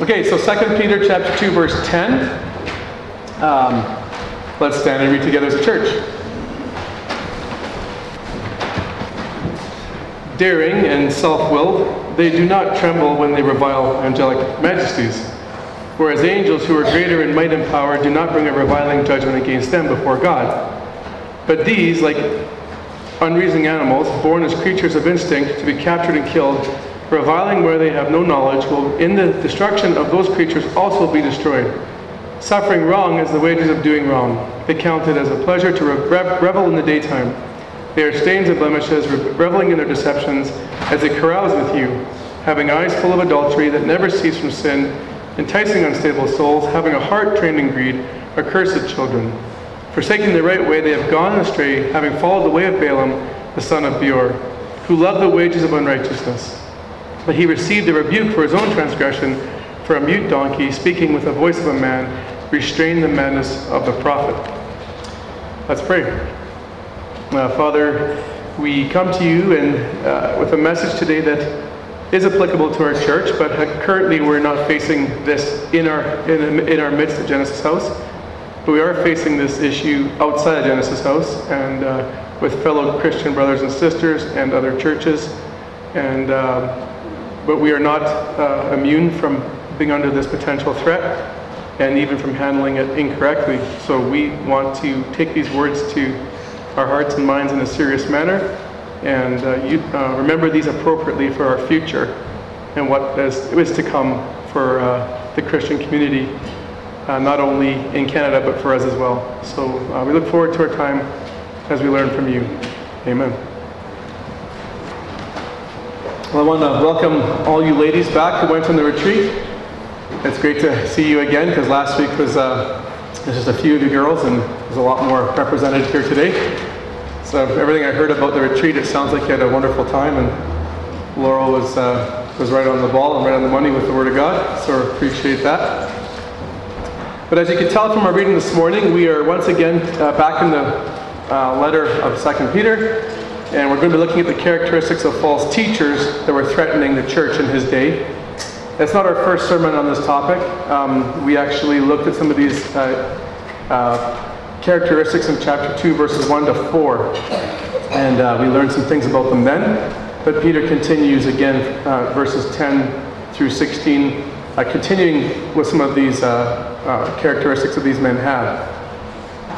Okay, so 2 Peter chapter 2, verse 10. Um, let's stand and read together as a church. Daring and self-willed, they do not tremble when they revile angelic majesties. Whereas angels who are greater in might and power do not bring a reviling judgment against them before God. But these, like unreasoning animals, born as creatures of instinct to be captured and killed, reviling where they have no knowledge, will in the destruction of those creatures also be destroyed. Suffering wrong is the wages of doing wrong. They count it as a pleasure to revel in the daytime. They are stains and blemishes, reveling in their deceptions, as they carouse with you, having eyes full of adultery that never cease from sin, enticing unstable souls, having a heart trained in greed, accursed children. Forsaking the right way, they have gone astray, having followed the way of Balaam, the son of Beor, who loved the wages of unrighteousness. But he received a rebuke for his own transgression, for a mute donkey, speaking with the voice of a man, restrained the madness of the prophet. Let's pray. Uh, Father, we come to you and uh, with a message today that is applicable to our church, but currently we're not facing this in our in, in our midst at Genesis House. But we are facing this issue outside of Genesis House and uh, with fellow Christian brothers and sisters and other churches. And uh, but we are not uh, immune from being under this potential threat and even from handling it incorrectly. So we want to take these words to our hearts and minds in a serious manner and uh, you, uh, remember these appropriately for our future and what is, is to come for uh, the Christian community, uh, not only in Canada but for us as well. So uh, we look forward to our time as we learn from you. Amen. Well, I want to welcome all you ladies back who went on the retreat. It's great to see you again because last week was uh, there's just a few of you girls and there's a lot more represented here today. So everything I heard about the retreat, it sounds like you had a wonderful time and Laurel was, uh, was right on the ball and right on the money with the Word of God. So I appreciate that. But as you can tell from our reading this morning, we are once again uh, back in the uh, letter of Second Peter, and we're going to be looking at the characteristics of false teachers that were threatening the church in his day. It's not our first sermon on this topic. Um, we actually looked at some of these uh, uh, characteristics in chapter 2, verses 1 to 4. And uh, we learned some things about them then. But Peter continues again, uh, verses 10 through 16, uh, continuing with some of these uh, characteristics that these men had.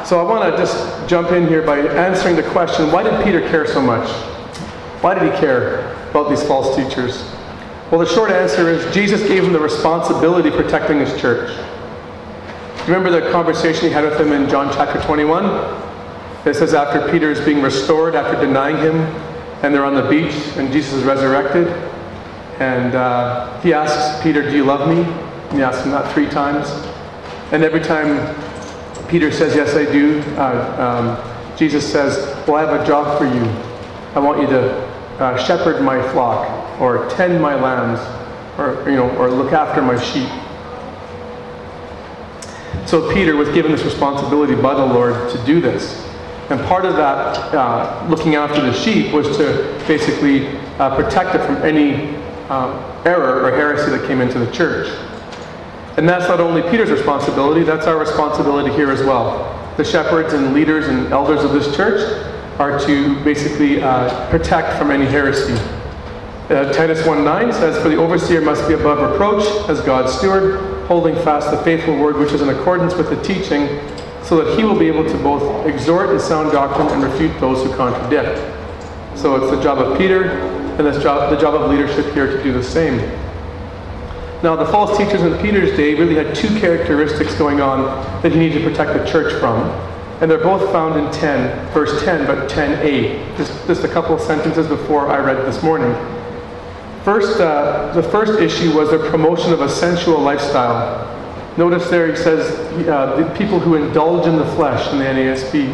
So I want to just jump in here by answering the question why did Peter care so much? Why did he care about these false teachers? Well, the short answer is Jesus gave him the responsibility protecting his church. Remember the conversation he had with him in John chapter 21? It says after Peter is being restored, after denying him, and they're on the beach, and Jesus is resurrected. And uh, he asks Peter, Do you love me? And he asks him that three times. And every time Peter says, Yes, I do, uh, um, Jesus says, Well, I have a job for you. I want you to uh, shepherd my flock or tend my lambs, or you know, or look after my sheep. So Peter was given this responsibility by the Lord to do this. And part of that, uh, looking after the sheep, was to basically uh, protect it from any uh, error or heresy that came into the church. And that's not only Peter's responsibility, that's our responsibility here as well. The shepherds and leaders and elders of this church are to basically uh, protect from any heresy. Uh, Titus 1.9 says, For the overseer must be above reproach as God's steward, holding fast the faithful word which is in accordance with the teaching, so that he will be able to both exhort in sound doctrine and refute those who contradict. So it's the job of Peter and job, the job of leadership here to do the same. Now, the false teachers in Peter's day really had two characteristics going on that he needed to protect the church from. And they're both found in 10, verse 10, but 10a, just, just a couple of sentences before I read this morning. First, uh, the first issue was the promotion of a sensual lifestyle. Notice there he says uh, the people who indulge in the flesh in the NASB.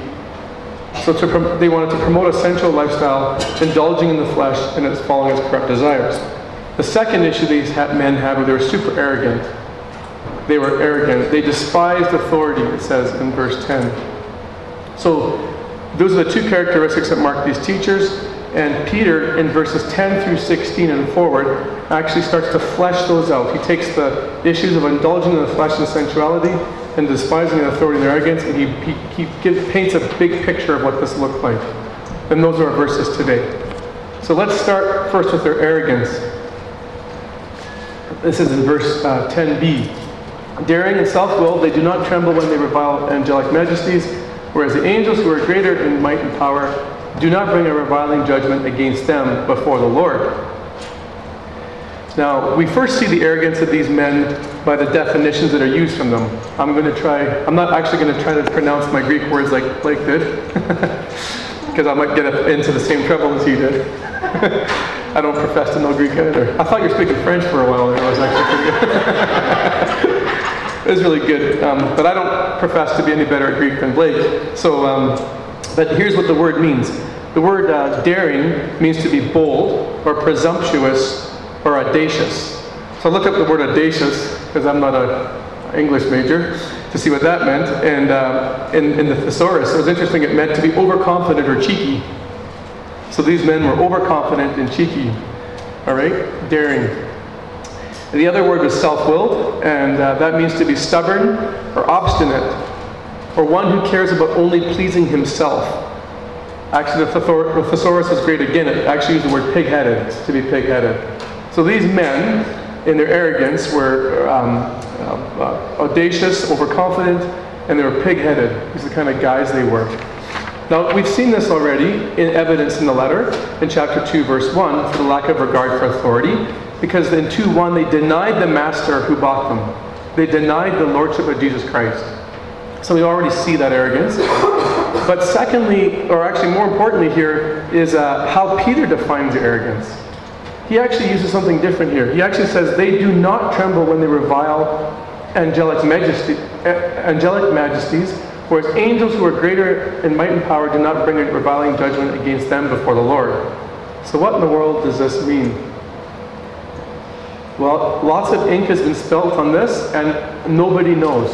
So prom- they wanted to promote a sensual lifestyle, indulging in the flesh and its following its corrupt desires. The second issue these men had was they were super arrogant. They were arrogant. They despised authority, it says in verse 10. So those are the two characteristics that mark these teachers. And Peter, in verses 10 through 16 and forward, actually starts to flesh those out. He takes the issues of indulging in the flesh and sensuality and despising authority and arrogance, and he, he, he gives, paints a big picture of what this looked like. And those are our verses today. So let's start first with their arrogance. This is in verse uh, 10b. Daring and self willed, they do not tremble when they revile angelic majesties, whereas the angels who are greater in might and power do not bring a reviling judgment against them before the Lord. Now, we first see the arrogance of these men by the definitions that are used from them. I'm going to try, I'm not actually going to try to pronounce my Greek words like Blake did, because I might get into the same trouble as he did. I don't profess to know Greek either. I thought you were speaking French for a while there. I was actually pretty good. it was really good. Um, but I don't profess to be any better at Greek than Blake. So, um, but here's what the word means. The word uh, daring means to be bold or presumptuous or audacious. So I looked up the word audacious because I'm not an English major to see what that meant. And uh, in, in the thesaurus, it was interesting. It meant to be overconfident or cheeky. So these men were overconfident and cheeky. All right, daring. The other word was self-willed, and uh, that means to be stubborn or obstinate, or one who cares about only pleasing himself. Actually, the thesaurus is great again. It actually used the word pig-headed, to be pig-headed. So these men, in their arrogance, were um, uh, audacious, overconfident, and they were pig-headed. These are the kind of guys they were. Now, we've seen this already in evidence in the letter, in chapter 2, verse 1, for the lack of regard for authority, because in 2 1, they denied the master who bought them. They denied the lordship of Jesus Christ. So we already see that arrogance. But secondly, or actually more importantly here, is uh, how Peter defines arrogance. He actually uses something different here. He actually says, They do not tremble when they revile angelic, majesty, angelic majesties, whereas angels who are greater in might and power do not bring a reviling judgment against them before the Lord. So, what in the world does this mean? Well, lots of ink has been spilt on this, and nobody knows.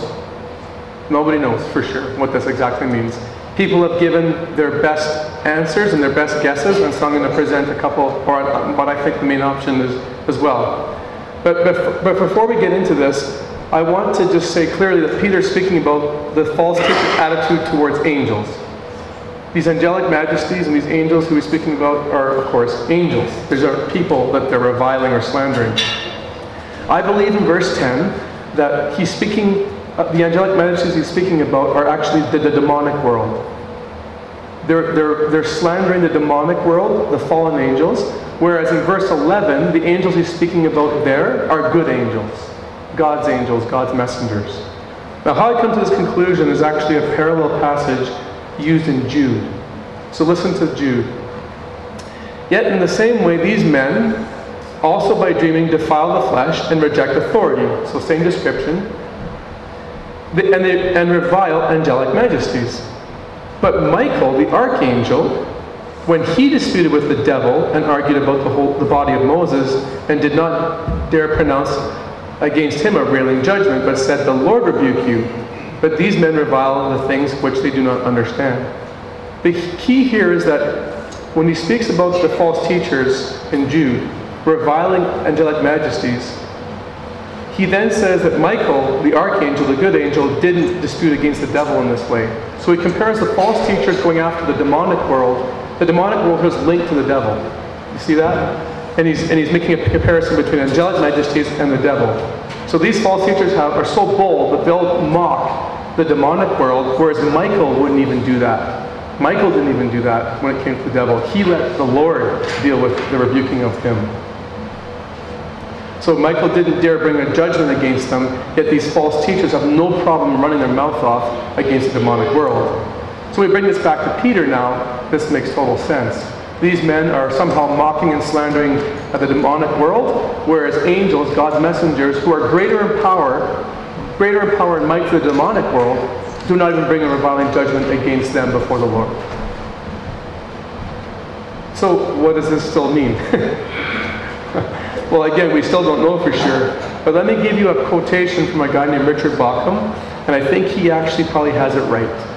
Nobody knows for sure what this exactly means. People have given their best answers and their best guesses, and so I'm going to present a couple, or what I think the main option is as well. But, but, but before we get into this, I want to just say clearly that Peter is speaking about the false attitude towards angels. These angelic majesties and these angels who he's speaking about are, of course, angels. These are people that they're reviling or slandering. I believe in verse 10 that he's speaking uh, the angelic majesties he's speaking about are actually the, the demonic world. They're, they're, they're slandering the demonic world, the fallen angels, whereas in verse 11, the angels he's speaking about there are good angels, God's angels, God's messengers. Now, how I come to this conclusion is actually a parallel passage used in Jude. So listen to Jude. Yet, in the same way, these men, also by dreaming, defile the flesh and reject authority. So, same description and, they, and revile angelic majesties. But Michael, the archangel, when he disputed with the devil and argued about the whole the body of Moses and did not dare pronounce against him a railing judgment, but said, The Lord rebuke you. But these men revile the things which they do not understand. The key here is that when he speaks about the false teachers in Jude, reviling angelic majesties, he then says that Michael, the archangel, the good angel, didn't dispute against the devil in this way. So he compares the false teachers going after the demonic world. The demonic world was linked to the devil. You see that? And he's, and he's making a comparison between angelic majesties and the devil. So these false teachers have, are so bold that they'll mock the demonic world, whereas Michael wouldn't even do that. Michael didn't even do that when it came to the devil. He let the Lord deal with the rebuking of him. So Michael didn't dare bring a judgment against them, yet these false teachers have no problem running their mouth off against the demonic world. So we bring this back to Peter now. This makes total sense. These men are somehow mocking and slandering uh, the demonic world, whereas angels, God's messengers, who are greater in power, greater in power and might to the demonic world, do not even bring a reviling judgment against them before the Lord. So, what does this still mean? Well, again, we still don't know for sure. But let me give you a quotation from a guy named Richard Bauckham, and I think he actually probably has it right.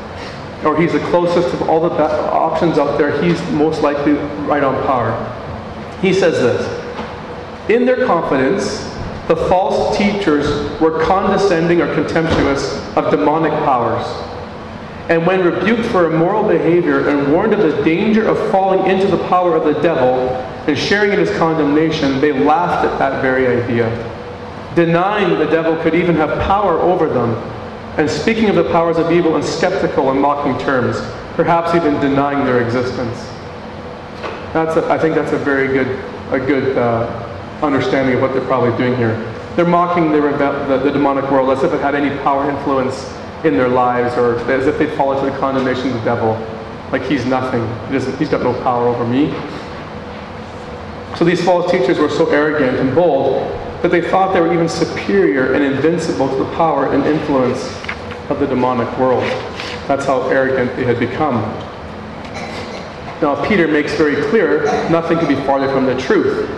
Or he's the closest of all the options out there, he's most likely right on par. He says this In their confidence, the false teachers were condescending or contemptuous of demonic powers. And when rebuked for immoral behavior and warned of the danger of falling into the power of the devil and sharing in his condemnation, they laughed at that very idea, denying the devil could even have power over them, and speaking of the powers of evil in skeptical and mocking terms, perhaps even denying their existence. That's a, I think that's a very good, a good uh, understanding of what they're probably doing here. They're mocking the, the, the demonic world as if it had any power influence in their lives or as if they'd fall into the condemnation of the devil. Like he's nothing. He he's got no power over me. So these false teachers were so arrogant and bold that they thought they were even superior and invincible to the power and influence of the demonic world. That's how arrogant they had become. Now, Peter makes very clear nothing could be farther from the truth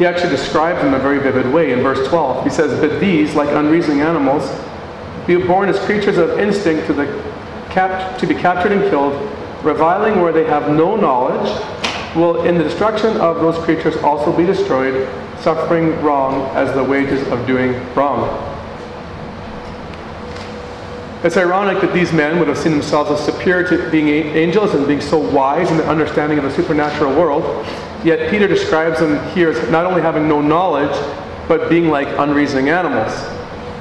he actually describes them in a very vivid way in verse 12. He says, But these, like unreasoning animals, be born as creatures of instinct to, the cap- to be captured and killed, reviling where they have no knowledge, will in the destruction of those creatures also be destroyed, suffering wrong as the wages of doing wrong. It's ironic that these men would have seen themselves as superior to being angels and being so wise in their understanding of the supernatural world, Yet Peter describes them here as not only having no knowledge, but being like unreasoning animals.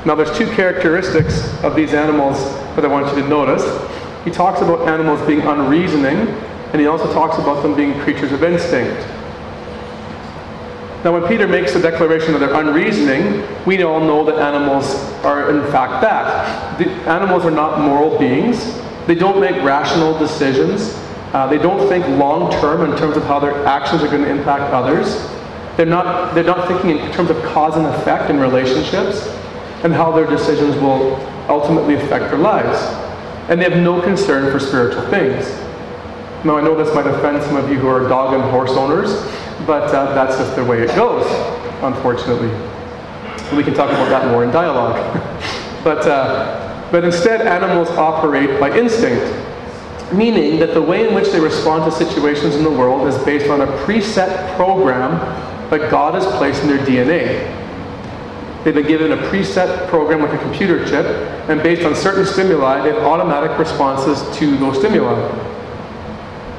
Now, there's two characteristics of these animals that I want you to notice. He talks about animals being unreasoning, and he also talks about them being creatures of instinct. Now, when Peter makes the declaration that they're unreasoning, we all know that animals are, in fact, that. The animals are not moral beings, they don't make rational decisions. Uh, they don't think long term in terms of how their actions are going to impact others. They're not, they're not thinking in terms of cause and effect in relationships and how their decisions will ultimately affect their lives. And they have no concern for spiritual things. Now, I know this might offend some of you who are dog and horse owners, but uh, that's just the way it goes, unfortunately. We can talk about that more in dialogue. but, uh, but instead, animals operate by instinct meaning that the way in which they respond to situations in the world is based on a preset program that God has placed in their DNA. They've been given a preset program like a computer chip, and based on certain stimuli, they have automatic responses to those stimuli.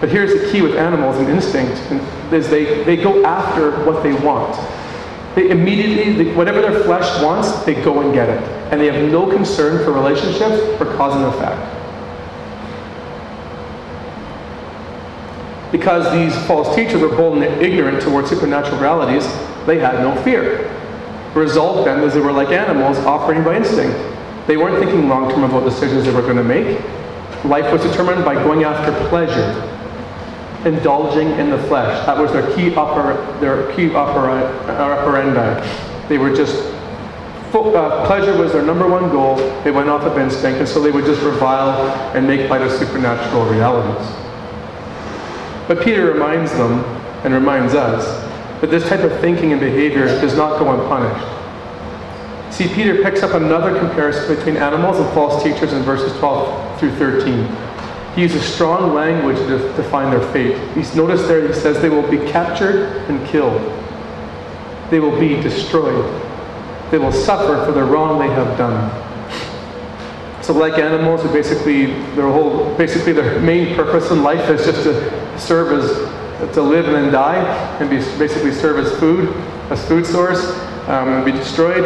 But here's the key with animals and instinct is they, they go after what they want. They immediately, they, whatever their flesh wants, they go and get it. And they have no concern for relationships or cause and effect. Because these false teachers were bold and ignorant towards supernatural realities, they had no fear. The result then is they were like animals operating by instinct. They weren't thinking long term about decisions they were going to make. Life was determined by going after pleasure, indulging in the flesh. That was their key oper- their key upper operandi. They were just uh, pleasure was their number one goal. They went off of instinct, and so they would just revile and make light of supernatural realities. But Peter reminds them and reminds us that this type of thinking and behavior does not go unpunished. See, Peter picks up another comparison between animals and false teachers in verses 12 through 13. He uses strong language to define their fate. He's noticed there he says they will be captured and killed. They will be destroyed. They will suffer for the wrong they have done. So, like animals, basically their whole, basically their main purpose in life is just to serve as to live and then die, and be basically serve as food, as food source, um, and be destroyed,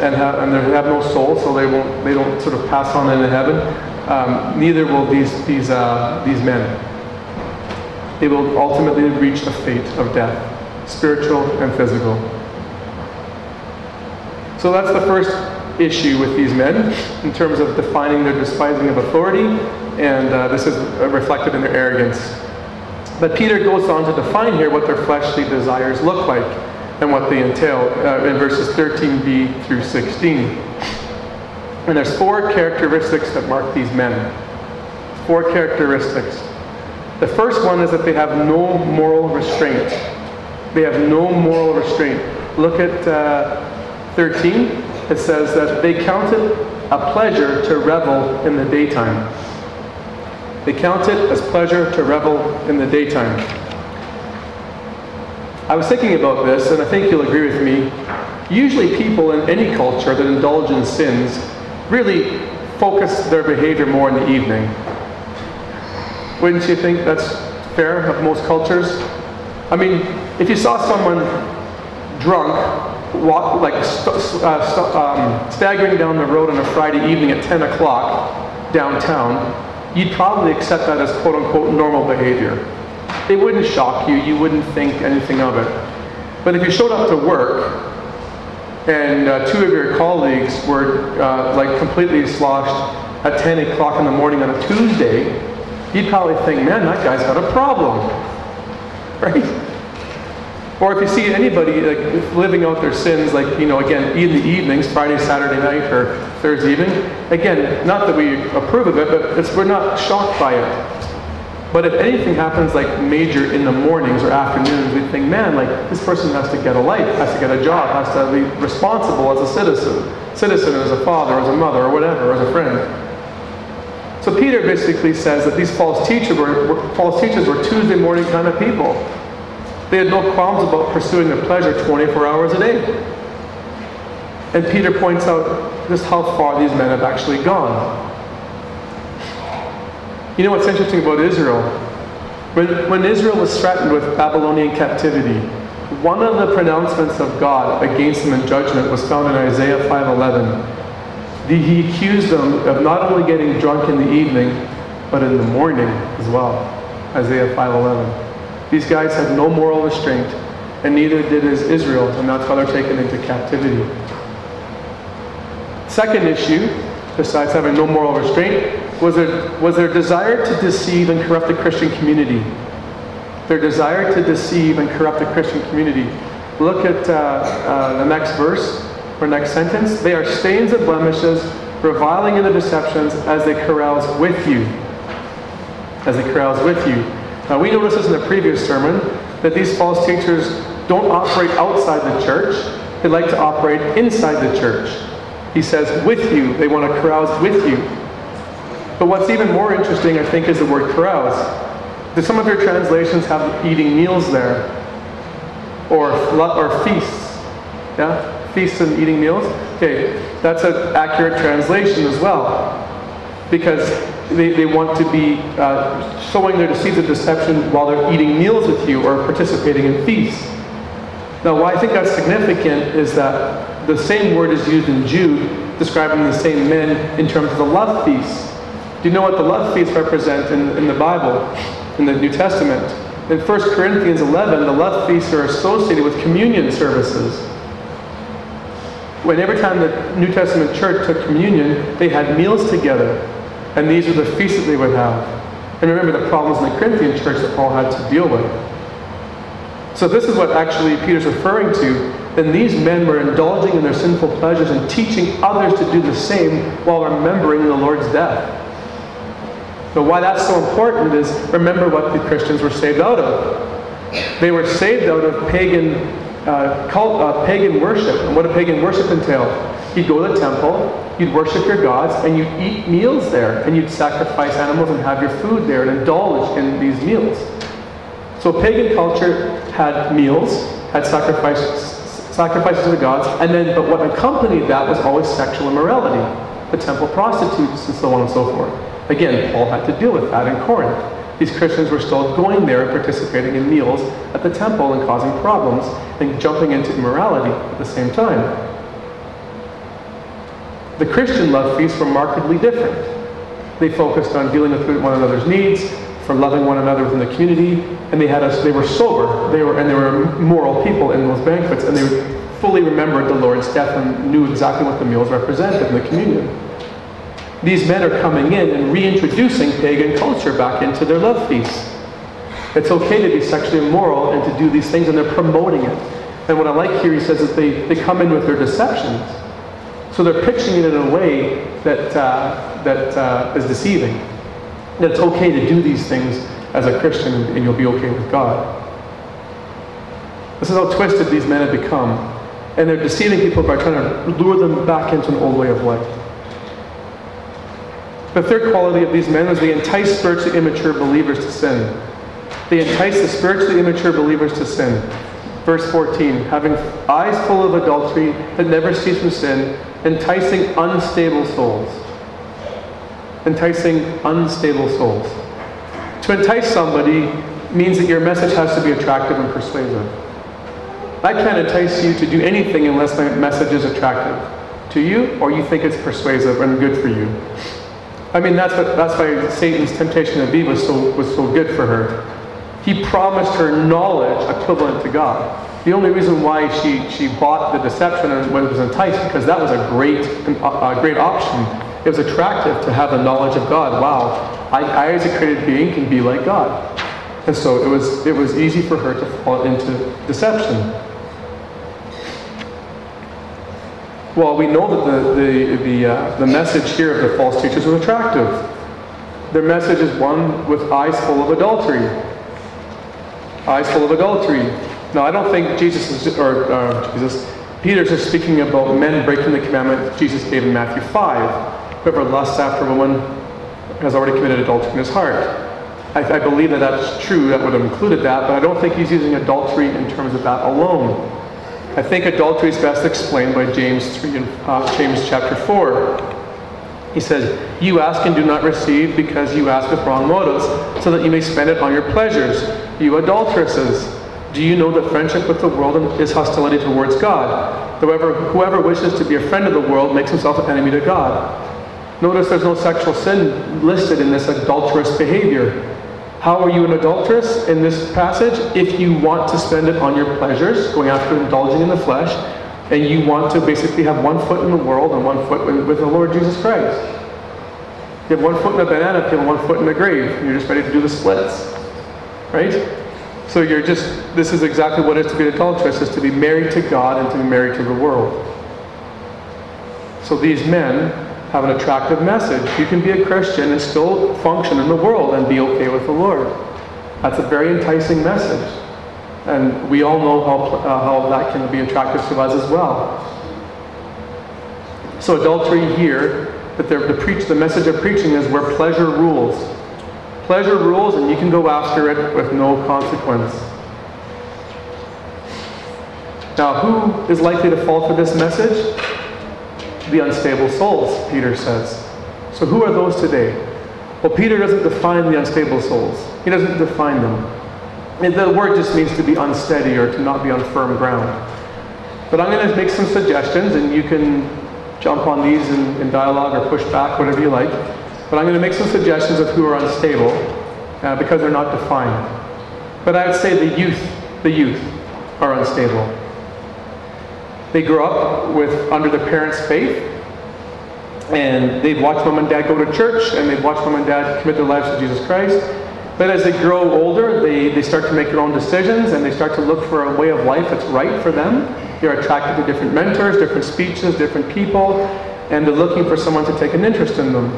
and have and they have no soul, so they won't, they don't sort of pass on into heaven. Um, neither will these these uh, these men. They will ultimately reach a fate of death, spiritual and physical. So that's the first issue with these men in terms of defining their despising of authority, and uh, this is reflected in their arrogance. But Peter goes on to define here what their fleshly desires look like and what they entail uh, in verses 13b through 16. And there's four characteristics that mark these men. Four characteristics. The first one is that they have no moral restraint. They have no moral restraint. Look at uh, 13 it says that they counted a pleasure to revel in the daytime. They count it as pleasure to revel in the daytime. I was thinking about this, and I think you'll agree with me. Usually, people in any culture that indulge in sins really focus their behavior more in the evening. Wouldn't you think that's fair of most cultures? I mean, if you saw someone drunk, walk, like st- uh, st- um, staggering down the road on a Friday evening at 10 o'clock downtown, you'd probably accept that as quote unquote normal behavior. It wouldn't shock you, you wouldn't think anything of it. But if you showed up to work and uh, two of your colleagues were uh, like completely sloshed at 10 o'clock in the morning on a Tuesday, you'd probably think, man, that guy's got a problem. Right? Or if you see anybody like living out their sins, like you know, again, in the evenings, Friday, Saturday night, or Thursday evening, again, not that we approve of it, but we're not shocked by it. But if anything happens like major in the mornings or afternoons, we think, man, like this person has to get a life, has to get a job, has to be responsible as a citizen, citizen as a father, as a mother, or whatever, as a friend. So Peter basically says that these false teachers were, were false teachers were Tuesday morning kind of people. They had no qualms about pursuing their pleasure 24 hours a day. And Peter points out just how far these men have actually gone. You know what's interesting about Israel? When, when Israel was threatened with Babylonian captivity, one of the pronouncements of God against them in judgment was found in Isaiah 5.11. He accused them of not only getting drunk in the evening, but in the morning as well. Isaiah 5.11. These guys had no moral restraint, and neither did Israel, and that's why they're taken into captivity. Second issue, besides having no moral restraint, was their, was their desire to deceive and corrupt the Christian community. Their desire to deceive and corrupt the Christian community. Look at uh, uh, the next verse or next sentence. They are stains and blemishes, reviling in the deceptions as they carouse with you. As they carouse with you. Now, we noticed this in the previous sermon that these false teachers don't operate outside the church, they like to operate inside the church. He says, with you. They want to carouse with you. But what's even more interesting, I think, is the word carouse. Do some of your translations have eating meals there? Or, or feasts? Yeah? Feasts and eating meals? Okay, that's an accurate translation as well. Because they, they want to be uh, showing their deceits of deception while they're eating meals with you or participating in feasts. Now, why I think that's significant is that the same word is used in Jude, describing the same men in terms of the love feasts. Do you know what the love feasts represent in, in the Bible, in the New Testament? In 1 Corinthians 11, the love feasts are associated with communion services. When every time the New Testament church took communion, they had meals together. And these were the feasts that they would have. And remember the problems in the Corinthian church that Paul had to deal with. So this is what actually Peter's referring to. Then these men were indulging in their sinful pleasures and teaching others to do the same while remembering the Lord's death. But why that's so important is remember what the Christians were saved out of. They were saved out of pagan uh, cult, uh, pagan worship. And what did pagan worship entail? You'd go to the temple, you'd worship your gods, and you'd eat meals there, and you'd sacrifice animals and have your food there and indulge in these meals. So pagan culture had meals, had sacrifices, sacrifices to the gods, and then but what accompanied that was always sexual immorality, the temple prostitutes, and so on and so forth. Again, Paul had to deal with that in Corinth. These Christians were still going there and participating in meals at the temple and causing problems and jumping into immorality at the same time. The Christian love feasts were markedly different. They focused on dealing with one another's needs, for loving one another within the community, and they had us. They were sober. They were and they were moral people in those banquets, and they fully remembered the Lord's death and knew exactly what the meals represented in the communion. These men are coming in and reintroducing pagan culture back into their love feasts. It's okay to be sexually immoral and to do these things, and they're promoting it. And what I like here, he says is they, they come in with their deceptions. So they're pitching it in a way that, uh, that uh, is deceiving. That it's okay to do these things as a Christian and you'll be okay with God. This is how twisted these men have become. And they're deceiving people by trying to lure them back into an old way of life. The third quality of these men was they entice spiritually immature believers to sin. They entice the spiritually immature believers to sin. Verse 14, having eyes full of adultery that never cease from sin, enticing unstable souls. Enticing unstable souls. To entice somebody means that your message has to be attractive and persuasive. I can't entice you to do anything unless my message is attractive to you or you think it's persuasive and good for you. I mean, that's, what, that's why Satan's temptation of Eve was so, was so good for her. He promised her knowledge equivalent to God. The only reason why she, she bought the deception and was enticed because that was a great, uh, a great option. It was attractive to have the knowledge of God. Wow, I, I as a created being can be like God. And so it was, it was easy for her to fall into deception. Well, we know that the, the, the, uh, the message here of the false teachers was attractive. Their message is one with eyes full of adultery. Eyes full of adultery. Now, I don't think Jesus is, or uh, Jesus, Peter's just speaking about men breaking the commandment Jesus gave in Matthew 5. Whoever lusts after a woman has already committed adultery in his heart. I, I believe that that's true, that would have included that, but I don't think he's using adultery in terms of that alone. I think adultery is best explained by James 3 and uh, James chapter 4. He says, You ask and do not receive because you ask with wrong motives, so that you may spend it on your pleasures. You adulteresses, do you know that friendship with the world is hostility towards God? Whoever, whoever wishes to be a friend of the world makes himself an enemy to God. Notice there's no sexual sin listed in this adulterous behavior. How are you an adulteress in this passage? If you want to spend it on your pleasures, going after indulging in the flesh, and you want to basically have one foot in the world and one foot with the Lord Jesus Christ. You have one foot in a banana peel one foot in the grave. You're just ready to do the splits. Right? So you're just, this is exactly what it is to be an adulteress, is to be married to God and to be married to the world. So these men have an attractive message. You can be a Christian and still function in the world and be okay with the Lord. That's a very enticing message. And we all know how, uh, how that can be attractive to us as well. So adultery here, that the, preach, the message of preaching is where pleasure rules. Pleasure rules and you can go after it with no consequence. Now, who is likely to fall for this message? The unstable souls, Peter says. So who are those today? Well, Peter doesn't define the unstable souls. He doesn't define them. The word just means to be unsteady or to not be on firm ground. But I'm going to make some suggestions, and you can jump on these in, in dialogue or push back, whatever you like. But I'm going to make some suggestions of who are unstable uh, because they're not defined. But I would say the youth, the youth are unstable. They grow up with under their parents' faith, and they've watched mom and dad go to church, and they've watched mom and dad commit their lives to Jesus Christ. But as they grow older, they, they start to make their own decisions, and they start to look for a way of life that's right for them. They're attracted to different mentors, different speeches, different people, and they're looking for someone to take an interest in them.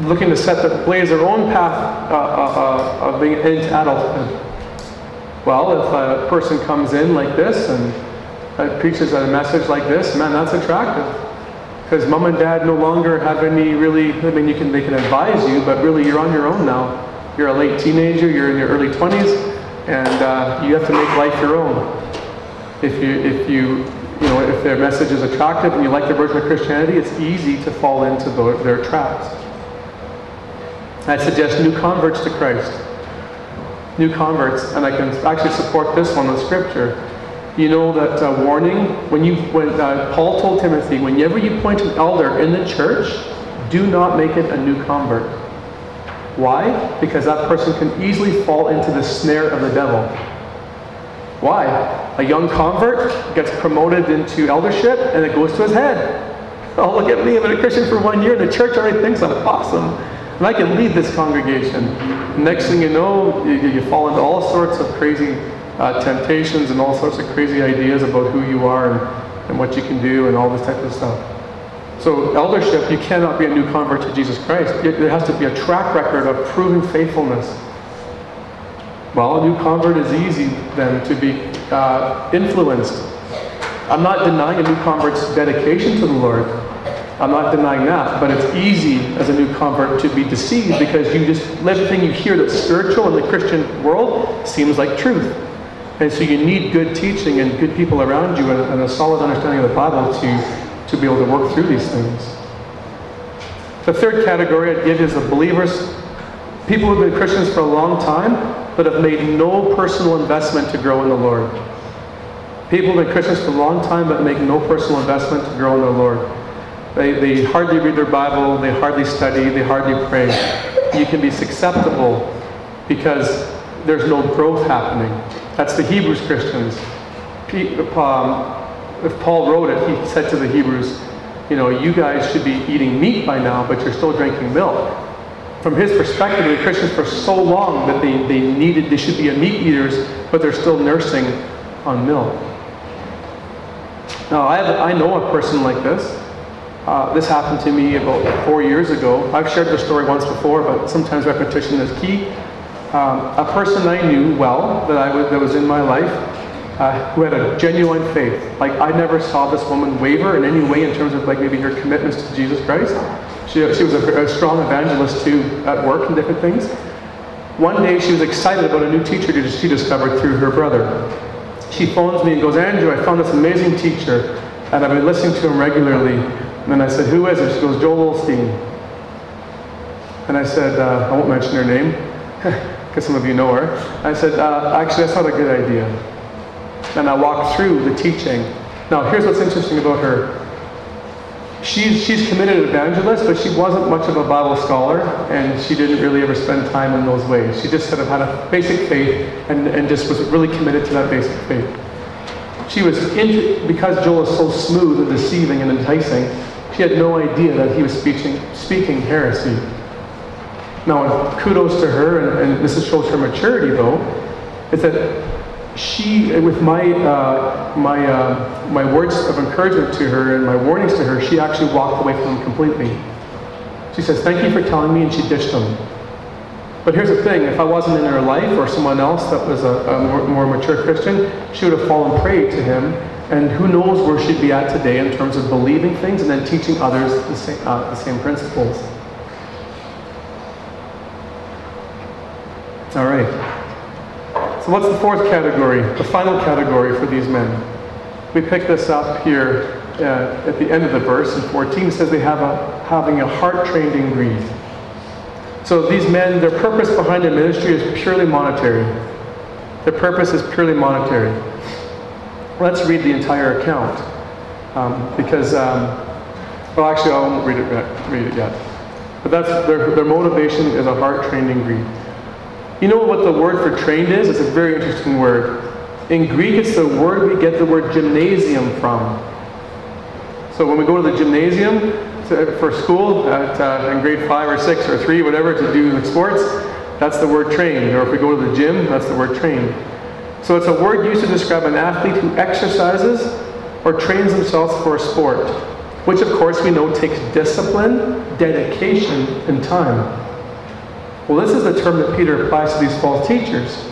Looking to set the blaze their own path uh, uh, uh, of being into adulthood. Well, if a person comes in like this and that preaches a message like this, man, that's attractive. Because mom and dad no longer have any really, I mean, you can, they can advise you, but really you're on your own now. You're a late teenager, you're in your early 20s, and uh, you have to make life your own. If you, if you, you know, if their message is attractive and you like their version of Christianity, it's easy to fall into the, their traps. I suggest new converts to Christ. New converts, and I can actually support this one with scripture. You know that uh, warning when you when uh, Paul told Timothy, whenever you point an elder in the church, do not make it a new convert. Why? Because that person can easily fall into the snare of the devil. Why? A young convert gets promoted into eldership and it goes to his head. Oh, look at me, I've been a Christian for one year and the church already thinks I'm awesome. And I can lead this congregation. Next thing you know, you, you fall into all sorts of crazy uh, temptations and all sorts of crazy ideas about who you are and, and what you can do and all this type of stuff. So, eldership, you cannot be a new convert to Jesus Christ. There has to be a track record of proven faithfulness. Well, a new convert is easy then to be uh, influenced. I'm not denying a new convert's dedication to the Lord, I'm not denying that, but it's easy as a new convert to be deceived because you just let everything you hear that's spiritual in the Christian world seems like truth. And so you need good teaching and good people around you and, and a solid understanding of the Bible to, to be able to work through these things. The third category I'd give is the believers, people who've been Christians for a long time, but have made no personal investment to grow in the Lord. People who've been Christians for a long time, but make no personal investment to grow in the Lord. They, they hardly read their Bible, they hardly study, they hardly pray. You can be susceptible because there's no growth happening. That's the Hebrews Christians. Um, if Paul wrote it, he said to the Hebrews, you know, you guys should be eating meat by now, but you're still drinking milk. From his perspective, the Christians for so long that they, they needed, they should be a meat eaters, but they're still nursing on milk. Now, I, have, I know a person like this. Uh, this happened to me about four years ago. I've shared the story once before, but sometimes repetition is key. Um, a person I knew well that, I w- that was in my life uh, who had a genuine faith. Like I never saw this woman waver in any way in terms of like maybe her commitments to Jesus Christ. She, she was a, a strong evangelist too at work and different things. One day she was excited about a new teacher she discovered through her brother. She phones me and goes, Andrew, I found this amazing teacher and I've been listening to him regularly. And I said, who is it? She goes, Joel Osteen. And I said, uh, I won't mention her name. because some of you know her. I said, uh, actually, that's not a good idea. And I walked through the teaching. Now, here's what's interesting about her. She's, she's committed evangelist, but she wasn't much of a Bible scholar, and she didn't really ever spend time in those ways. She just sort of had a basic faith and, and just was really committed to that basic faith. She was, in, because Joel is so smooth and deceiving and enticing, she had no idea that he was speaking, speaking heresy. Now, kudos to her, and, and this shows her maturity, though, is that she, with my uh, my uh, my words of encouragement to her and my warnings to her, she actually walked away from them completely. She says, "Thank you for telling me," and she ditched them. But here's the thing: if I wasn't in her life, or someone else that was a, a more, more mature Christian, she would have fallen prey to him, and who knows where she'd be at today in terms of believing things and then teaching others the same, uh, the same principles. All right. So what's the fourth category? The final category for these men. We pick this up here uh, at the end of the verse in 14. It says they have a, having a heart trained in greed. So these men, their purpose behind their ministry is purely monetary. Their purpose is purely monetary. Let's read the entire account. Um, because, um, well, actually, I won't read it, yet, read it yet. But that's their, their motivation is a heart trained in greed. You know what the word for trained is? It's a very interesting word. In Greek, it's the word we get the word gymnasium from. So when we go to the gymnasium to, for school at, uh, in grade five or six or three, whatever, to do the sports, that's the word trained. Or if we go to the gym, that's the word trained. So it's a word used to describe an athlete who exercises or trains themselves for a sport, which of course we know takes discipline, dedication, and time. Well, this is the term that Peter applies to these false teachers.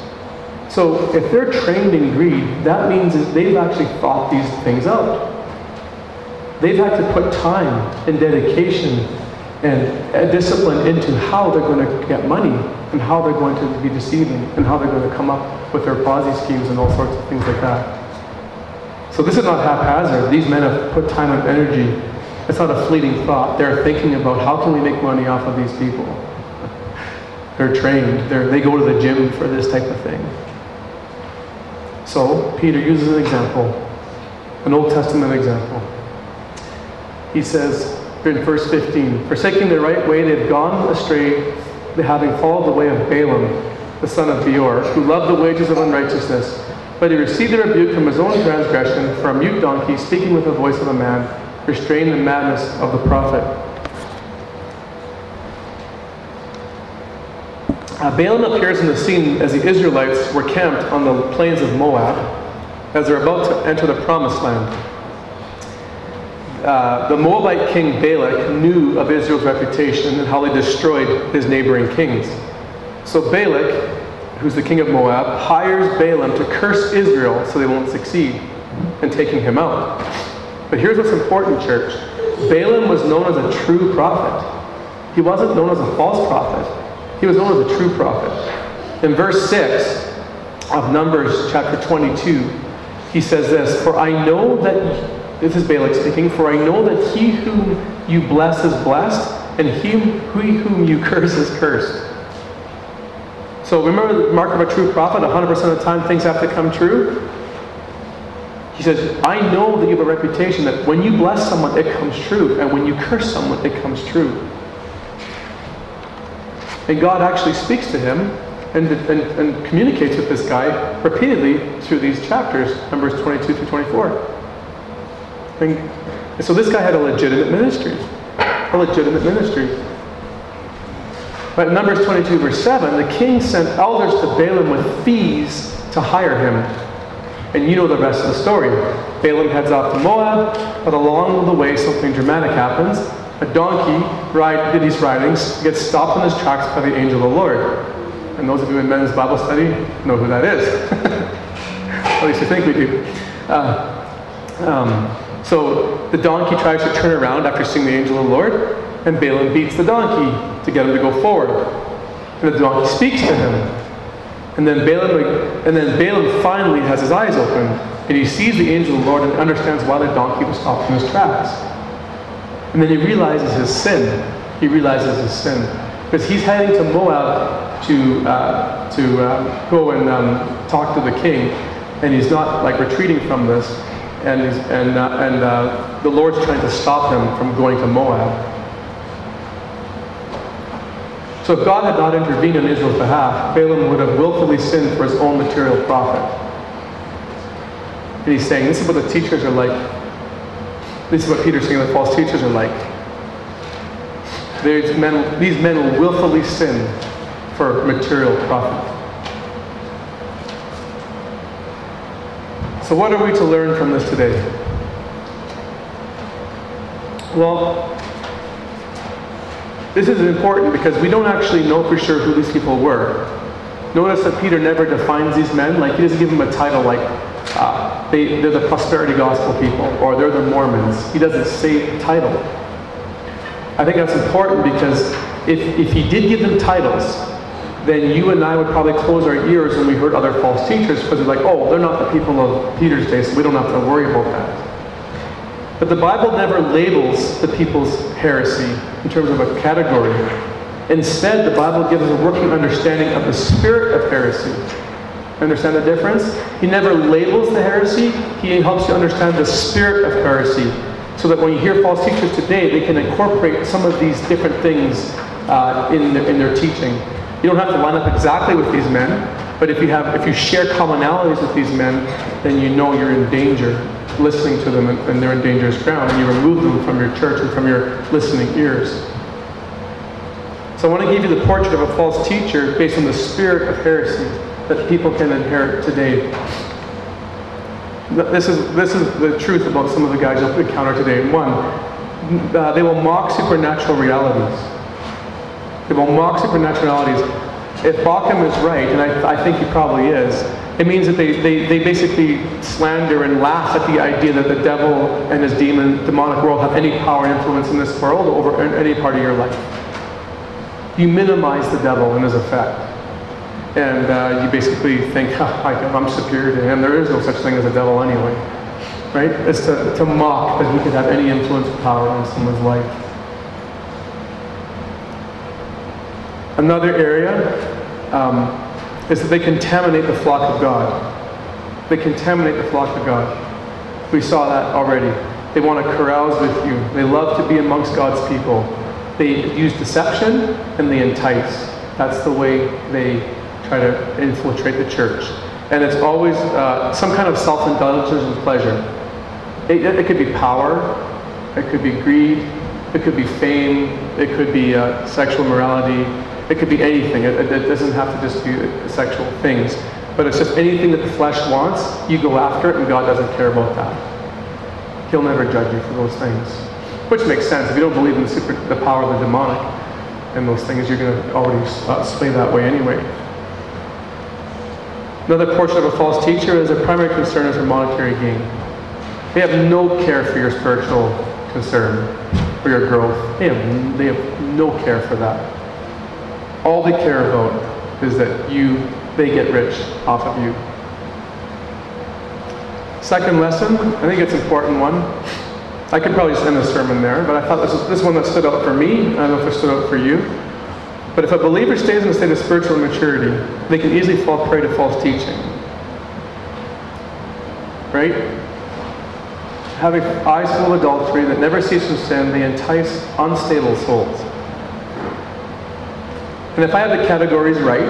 So if they're trained in greed, that means that they've actually thought these things out. They've had to put time and dedication and discipline into how they're going to get money and how they're going to be deceiving and how they're going to come up with their Ponzi schemes and all sorts of things like that. So this is not haphazard. These men have put time and energy. It's not a fleeting thought. They're thinking about how can we make money off of these people. They're trained. They're, they go to the gym for this type of thing. So, Peter uses an example, an Old Testament example. He says in verse 15, Forsaking the right way, they've gone astray, having followed the way of Balaam, the son of Beor, who loved the wages of unrighteousness. But he received the rebuke from his own transgression, for a mute donkey, speaking with the voice of a man, restrained the madness of the prophet. Uh, Balaam appears in the scene as the Israelites were camped on the plains of Moab as they're about to enter the promised land. Uh, the Moabite king Balak knew of Israel's reputation and how they destroyed his neighboring kings. So Balak, who's the king of Moab, hires Balaam to curse Israel so they won't succeed in taking him out. But here's what's important, church. Balaam was known as a true prophet. He wasn't known as a false prophet. He was known as a true prophet. In verse 6 of Numbers chapter 22, he says this For I know that, this is Balak speaking, for I know that he whom you bless is blessed, and he, he whom you curse is cursed. So remember the mark of a true prophet 100% of the time things have to come true? He says, I know that you have a reputation that when you bless someone, it comes true, and when you curse someone, it comes true. And God actually speaks to him and, and, and communicates with this guy repeatedly through these chapters, Numbers 22 through 24. And, and so this guy had a legitimate ministry. A legitimate ministry. But Numbers 22, verse 7, the king sent elders to Balaam with fees to hire him. And you know the rest of the story. Balaam heads off to Moab, but along the way, something dramatic happens. A donkey ride, that he's riding gets stopped in his tracks by the angel of the Lord. And those of you in men's Bible study know who that is. At least you think we do. Uh, um, so the donkey tries to turn around after seeing the angel of the Lord, and Balaam beats the donkey to get him to go forward. And the donkey speaks to him. And then Balaam, and then Balaam finally has his eyes open, and he sees the angel of the Lord and understands why the donkey was stopped in his tracks. And then he realizes his sin. He realizes his sin because he's heading to Moab to uh, to uh, go and um, talk to the king, and he's not like retreating from this, and and uh, and uh, the Lord's trying to stop him from going to Moab. So if God had not intervened on Israel's behalf, Balaam would have willfully sinned for his own material profit. And he's saying, this is what the teachers are like. This is what Peter's saying the false teachers are like. These men, these men will willfully sin for material profit. So what are we to learn from this today? Well, this is important because we don't actually know for sure who these people were. Notice that Peter never defines these men. Like, he doesn't give them a title like uh, they, they're the prosperity gospel people or they're the Mormons. He doesn't say title. I think that's important because if, if he did give them titles, then you and I would probably close our ears when we heard other false teachers because we're like, oh, they're not the people of Peter's day, so we don't have to worry about that. But the Bible never labels the people's heresy in terms of a category. Instead, the Bible gives a working understanding of the spirit of heresy. Understand the difference? He never labels the heresy, he helps you understand the spirit of heresy. So that when you hear false teachers today, they can incorporate some of these different things uh, in, in their teaching. You don't have to line up exactly with these men, but if you have if you share commonalities with these men, then you know you're in danger listening to them and, and they're in dangerous ground, and you remove them from your church and from your listening ears. So I want to give you the portrait of a false teacher based on the spirit of heresy that people can inherit today. This is, this is the truth about some of the guys you'll encounter today. One, uh, they will mock supernatural realities. They will mock supernatural realities. If Bauckham is right, and I, I think he probably is, it means that they, they, they basically slander and laugh at the idea that the devil and his demon, demonic world have any power and influence in this world over any part of your life. You minimize the devil and his effect. And uh, you basically think, oh, I'm superior to him. There is no such thing as a devil anyway. Right? It's to, to mock that he could have any influence or power in someone's life. Another area um, is that they contaminate the flock of God. They contaminate the flock of God. We saw that already. They want to carouse with you. They love to be amongst God's people. They use deception and they entice. That's the way they try to infiltrate the church. And it's always uh, some kind of self indulgence and pleasure. It, it, could be power, it could be greed, it could be fame, it could be uh, sexual morality, it could be anything. It, it, doesn't have to just be sexual things. But it's just anything that the flesh wants, you go after it, and God doesn't care about that. He'll never judge you for those things. Which makes sense. If you don't believe in the, super, the power of the demonic and those things, you're going to already uh, sway that way anyway. Another portion of a false teacher is their primary concern is their monetary gain. They have no care for your spiritual concern for your growth. They have, they have no care for that. All they care about is that you, they get rich off of you. Second lesson, I think it's an important one. I could probably just end the sermon there, but I thought this is this one that stood out for me. I don't know if it stood out for you. But if a believer stays in a state of spiritual immaturity, they can easily fall prey to false teaching. Right? Having eyes full of adultery that never cease from sin, they entice unstable souls. And if I have the categories right,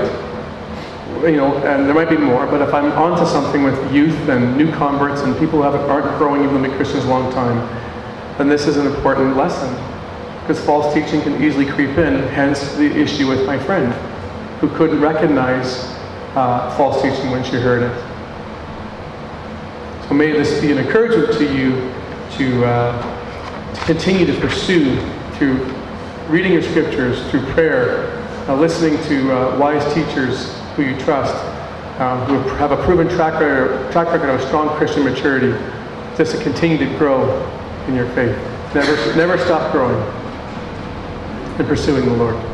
you know, and there might be more, but if I'm onto something with youth and new converts and people who aren't growing even they've been Christians a long time, then this is an important lesson. Because false teaching can easily creep in, hence the issue with my friend who couldn't recognize uh, false teaching when she heard it. So may this be an encouragement to you to, uh, to continue to pursue through reading your scriptures, through prayer, uh, listening to uh, wise teachers who you trust, um, who have a proven track record, track record of strong Christian maturity, just to continue to grow in your faith. Never, never stop growing and pursuing the Lord.